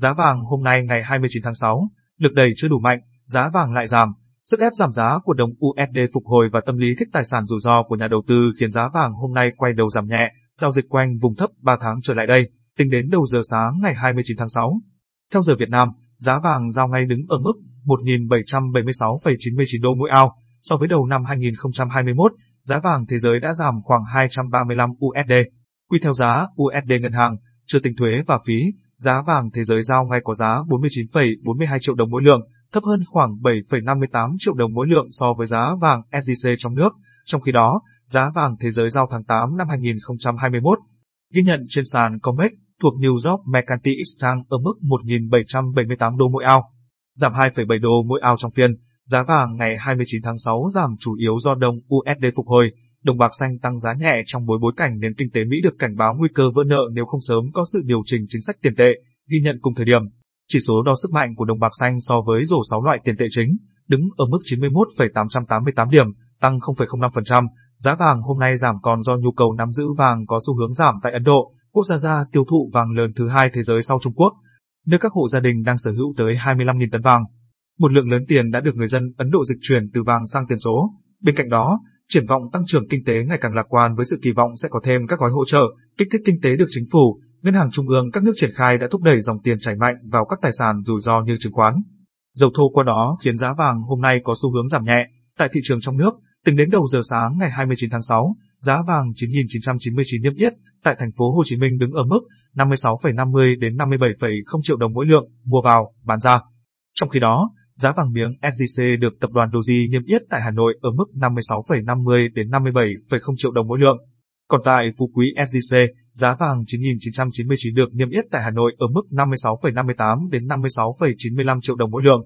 Giá vàng hôm nay ngày 29 tháng 6, lực đẩy chưa đủ mạnh, giá vàng lại giảm. Sức ép giảm giá của đồng USD phục hồi và tâm lý thích tài sản rủi ro của nhà đầu tư khiến giá vàng hôm nay quay đầu giảm nhẹ, giao dịch quanh vùng thấp 3 tháng trở lại đây, tính đến đầu giờ sáng ngày 29 tháng 6. Theo giờ Việt Nam, giá vàng giao ngay đứng ở mức 1.776,99 đô mỗi ao. So với đầu năm 2021, giá vàng thế giới đã giảm khoảng 235 USD. Quy theo giá USD ngân hàng, chưa tính thuế và phí, giá vàng thế giới giao ngay có giá 49,42 triệu đồng mỗi lượng, thấp hơn khoảng 7,58 triệu đồng mỗi lượng so với giá vàng SJC trong nước. Trong khi đó, giá vàng thế giới giao tháng 8 năm 2021 ghi nhận trên sàn COMEX thuộc New York Mercantile Exchange ở mức 1.778 đô mỗi ao, giảm 2,7 đô mỗi ao trong phiên. Giá vàng ngày 29 tháng 6 giảm chủ yếu do đồng USD phục hồi, đồng bạc xanh tăng giá nhẹ trong bối bối cảnh nền kinh tế Mỹ được cảnh báo nguy cơ vỡ nợ nếu không sớm có sự điều chỉnh chính sách tiền tệ, ghi nhận cùng thời điểm. Chỉ số đo sức mạnh của đồng bạc xanh so với rổ 6 loại tiền tệ chính, đứng ở mức 91,888 điểm, tăng 0,05%. Giá vàng hôm nay giảm còn do nhu cầu nắm giữ vàng có xu hướng giảm tại Ấn Độ, quốc gia gia tiêu thụ vàng lớn thứ hai thế giới sau Trung Quốc, nơi các hộ gia đình đang sở hữu tới 25.000 tấn vàng. Một lượng lớn tiền đã được người dân Ấn Độ dịch chuyển từ vàng sang tiền số. Bên cạnh đó, triển vọng tăng trưởng kinh tế ngày càng lạc quan với sự kỳ vọng sẽ có thêm các gói hỗ trợ, kích thích kinh tế được chính phủ, ngân hàng trung ương các nước triển khai đã thúc đẩy dòng tiền chảy mạnh vào các tài sản rủi ro như chứng khoán. Dầu thô qua đó khiến giá vàng hôm nay có xu hướng giảm nhẹ. Tại thị trường trong nước, tính đến đầu giờ sáng ngày 29 tháng 6, giá vàng 9.999 niêm yết tại thành phố Hồ Chí Minh đứng ở mức 56,50 đến 57,0 triệu đồng mỗi lượng mua vào, bán ra. Trong khi đó, giá vàng miếng SJC được tập đoàn Doji niêm yết tại Hà Nội ở mức 56,50 đến 57,0 triệu đồng mỗi lượng. Còn tại Phú Quý SJC, giá vàng 9.999 được niêm yết tại Hà Nội ở mức 56,58 đến 56,95 triệu đồng mỗi lượng.